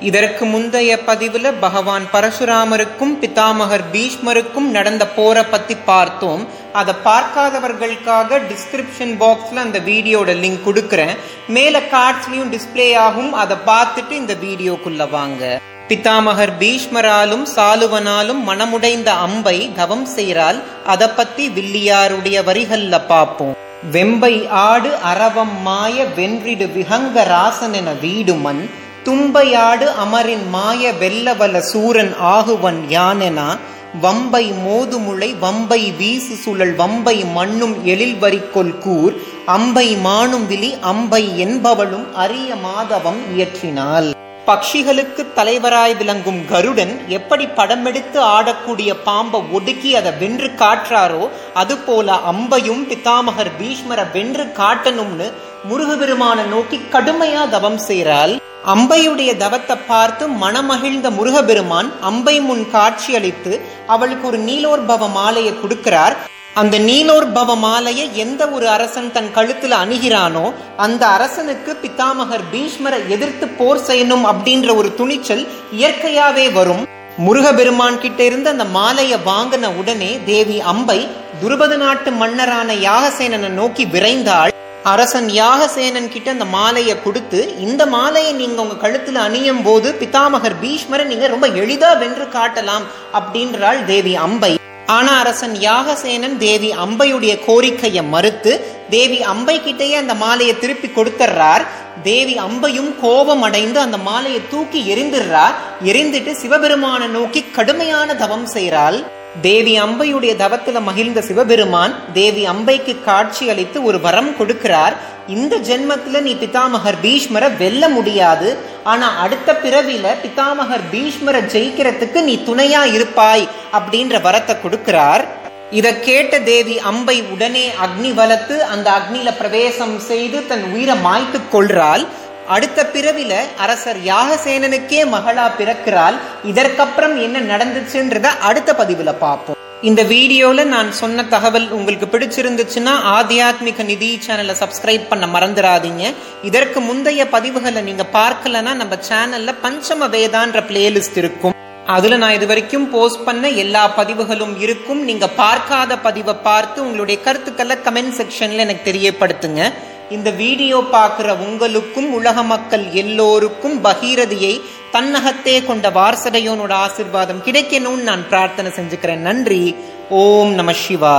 இதற்கு முந்தைய பதிவுல பகவான் பரசுராமருக்கும் பிதாமகர் பீஷ்மருக்கும் நடந்த போரை பத்தி பார்த்தோம். அதை பார்க்காதவர்களுக்காக டிஸ்கிரிப்ஷன் பாக்ஸ்ல அந்த வீடியோட லிங்க் கொடுக்குறேன். மேலே கார்ட்ஸ்லையும் டிஸ்பிளே ஆகும். அதை பார்த்துட்டு இந்த வீடியோக்குள்ளே வாங்க. பிதாமகர் பீஷ்மராலும் சாலுவனாலும் மனமுடைந்த அம்பை கவம் செய்கிறால் அதை பத்தி வில்லியாருடைய வரிகள்ல பார்ப்போம். வெம்பை ஆடு அரவம் மாய வென்றிடு விஹங்க ராசன் என வீடுமன். தும்பையாடு அமரின் மாய வெல்லவல சூரன் ஆகுவன் யானெனா? வம்பை மோதுமுளை வம்பை வீசு சுழல் வம்பை மண்ணும் எழில் வரிக்கொள் கூர். அம்பை மானும் விழி அம்பை என்பவளும் அரிய மாதவம் இயற்றினாள். பக்ஷிகளுக்கு தலைவராய் விளங்கும் கருடன் எப்படி படமெடுத்து ஆடக்கூடிய பாம்பை ஒடுக்கி அதை வென்று காற்றாரோ அதுபோல அம்பையும் பிதாமகர் பீஷ்மரை வென்று காட்டணும்னு முருகபெருமான நோக்கி கடுமையா தவம் செய்கிறாள். அம்பையுடைய தவத்தை பார்த்து மனமகிழ்ந்த முருகபெருமான் அம்பை முன் காட்சியளித்து அவளுக்கு ஒரு நீலோர்பவ மாலையை கொடுக்கிறார். அந்த நீலோர்பவ மாலையை எந்த ஒரு அரசன் தன் கழுத்துல அணுகிறானோ அந்த அரசனுக்கு பிதாமகர் பீஷ்மரை எதிர்த்து போர் செய்யணும் அப்படின்ற ஒரு துணிச்சல் இயற்கையாவே வரும். முருகபெருமான் கிட்ட இருந்து அந்த மாலையை வாங்கின உடனே தேவி அம்பை துருபத நாட்டு மன்னரான யாகசேனனை நோக்கி விரைந்தாள். அரசன் யாகசேனன் கிட்ட அந்த மாலையை கொடுத்து இந்த மாலையை நீங்க உங்க கழுத்துல அணியும் போது பிதாமகர் பீஷ்மரை நீங்க ரொம்ப எளிதா வென்று காட்டலாம் அப்படின்றாள் தேவி அம்பை. ஆனா அரசன் யாகசேனன் தேவி அம்பையுடைய கோரிக்கையை மறுத்து தேவி அம்பை கிட்டேயே அந்த மாலையை திருப்பி கொடுத்துட்றார் தேவி அம்பையும் கோபம் அடைந்து அந்த மாலையை தூக்கி எரிந்துடுறார் எரிந்துட்டு சிவபெருமானை நோக்கி கடுமையான தவம் செய்கிறாள். தேவி அம்பையுடைய தவத்தில் மகிழ்ந்த சிவபெருமான் தேவி அம்பைக்கு காட்சி அளித்து ஒரு வரம் கொடுக்கிறார். இந்த ஜென்மத்துல நீ பிதாமகர் பீஷ்மரை வெல்ல முடியாது. ஆனா அடுத்த பிறவியில் பிதாமகர் பீஷ்மரை ஜெயிக்கிறதுக்கு நீ துணையா இருப்பாய் அப்படின்ற வரத்தை கொடுக்கிறார். இதை கேட்ட தேவி அம்பை உடனே அக்னி வளர்த்து அந்த அக்னியில பிரவேசம் செய்து தன் உயிரை மாய்த்து கொள்றாள். அடுத்த பிறவில அரசர் யாகசேனனுக்கே மகளா பிறக்கிறாள். இதற்கப்புறம் என்ன நடந்துச்சுன்றத அடுத்த பதிவுல பார்ப்போம். இந்த வீடியோல நான் சொன்ன தகவல் உங்களுக்கு பிடிச்சிருந்துச்சுன்னா ஆத்தியாத்மிக நிதி சேனலை சப்ஸ்கிரைப் பண்ண மறந்துடாதீங்க. இதற்கு முந்தைய பதிவுகளை நீங்க பார்க்கலன்னா நம்ம சேனல்ல பஞ்சம வேதான்ற பிளேலிஸ்ட் இருக்கும். அதுல நான் இது வரைக்கும் போஸ்ட் பண்ண எல்லா பதிவுகளும் இருக்கும். நீங்க பார்க்காத பதிவை பார்த்து உங்களுடைய கருத்துக்களை கமெண்ட் செக்ஷன்ல எனக்கு தெரியப்படுத்துங்க. இந்த வீடியோ பார்க்குற உங்களுக்கும் உலக மக்கள் எல்லோருக்கும் பகீரதியை தன்னகத்தே கொண்ட வாரசடையோனோட ஆசிர்வாதம் கிடைக்கணும்னு நான் பிரார்த்தனை செஞ்சுக்கிறேன். நன்றி. ஓம் நம சிவாய்.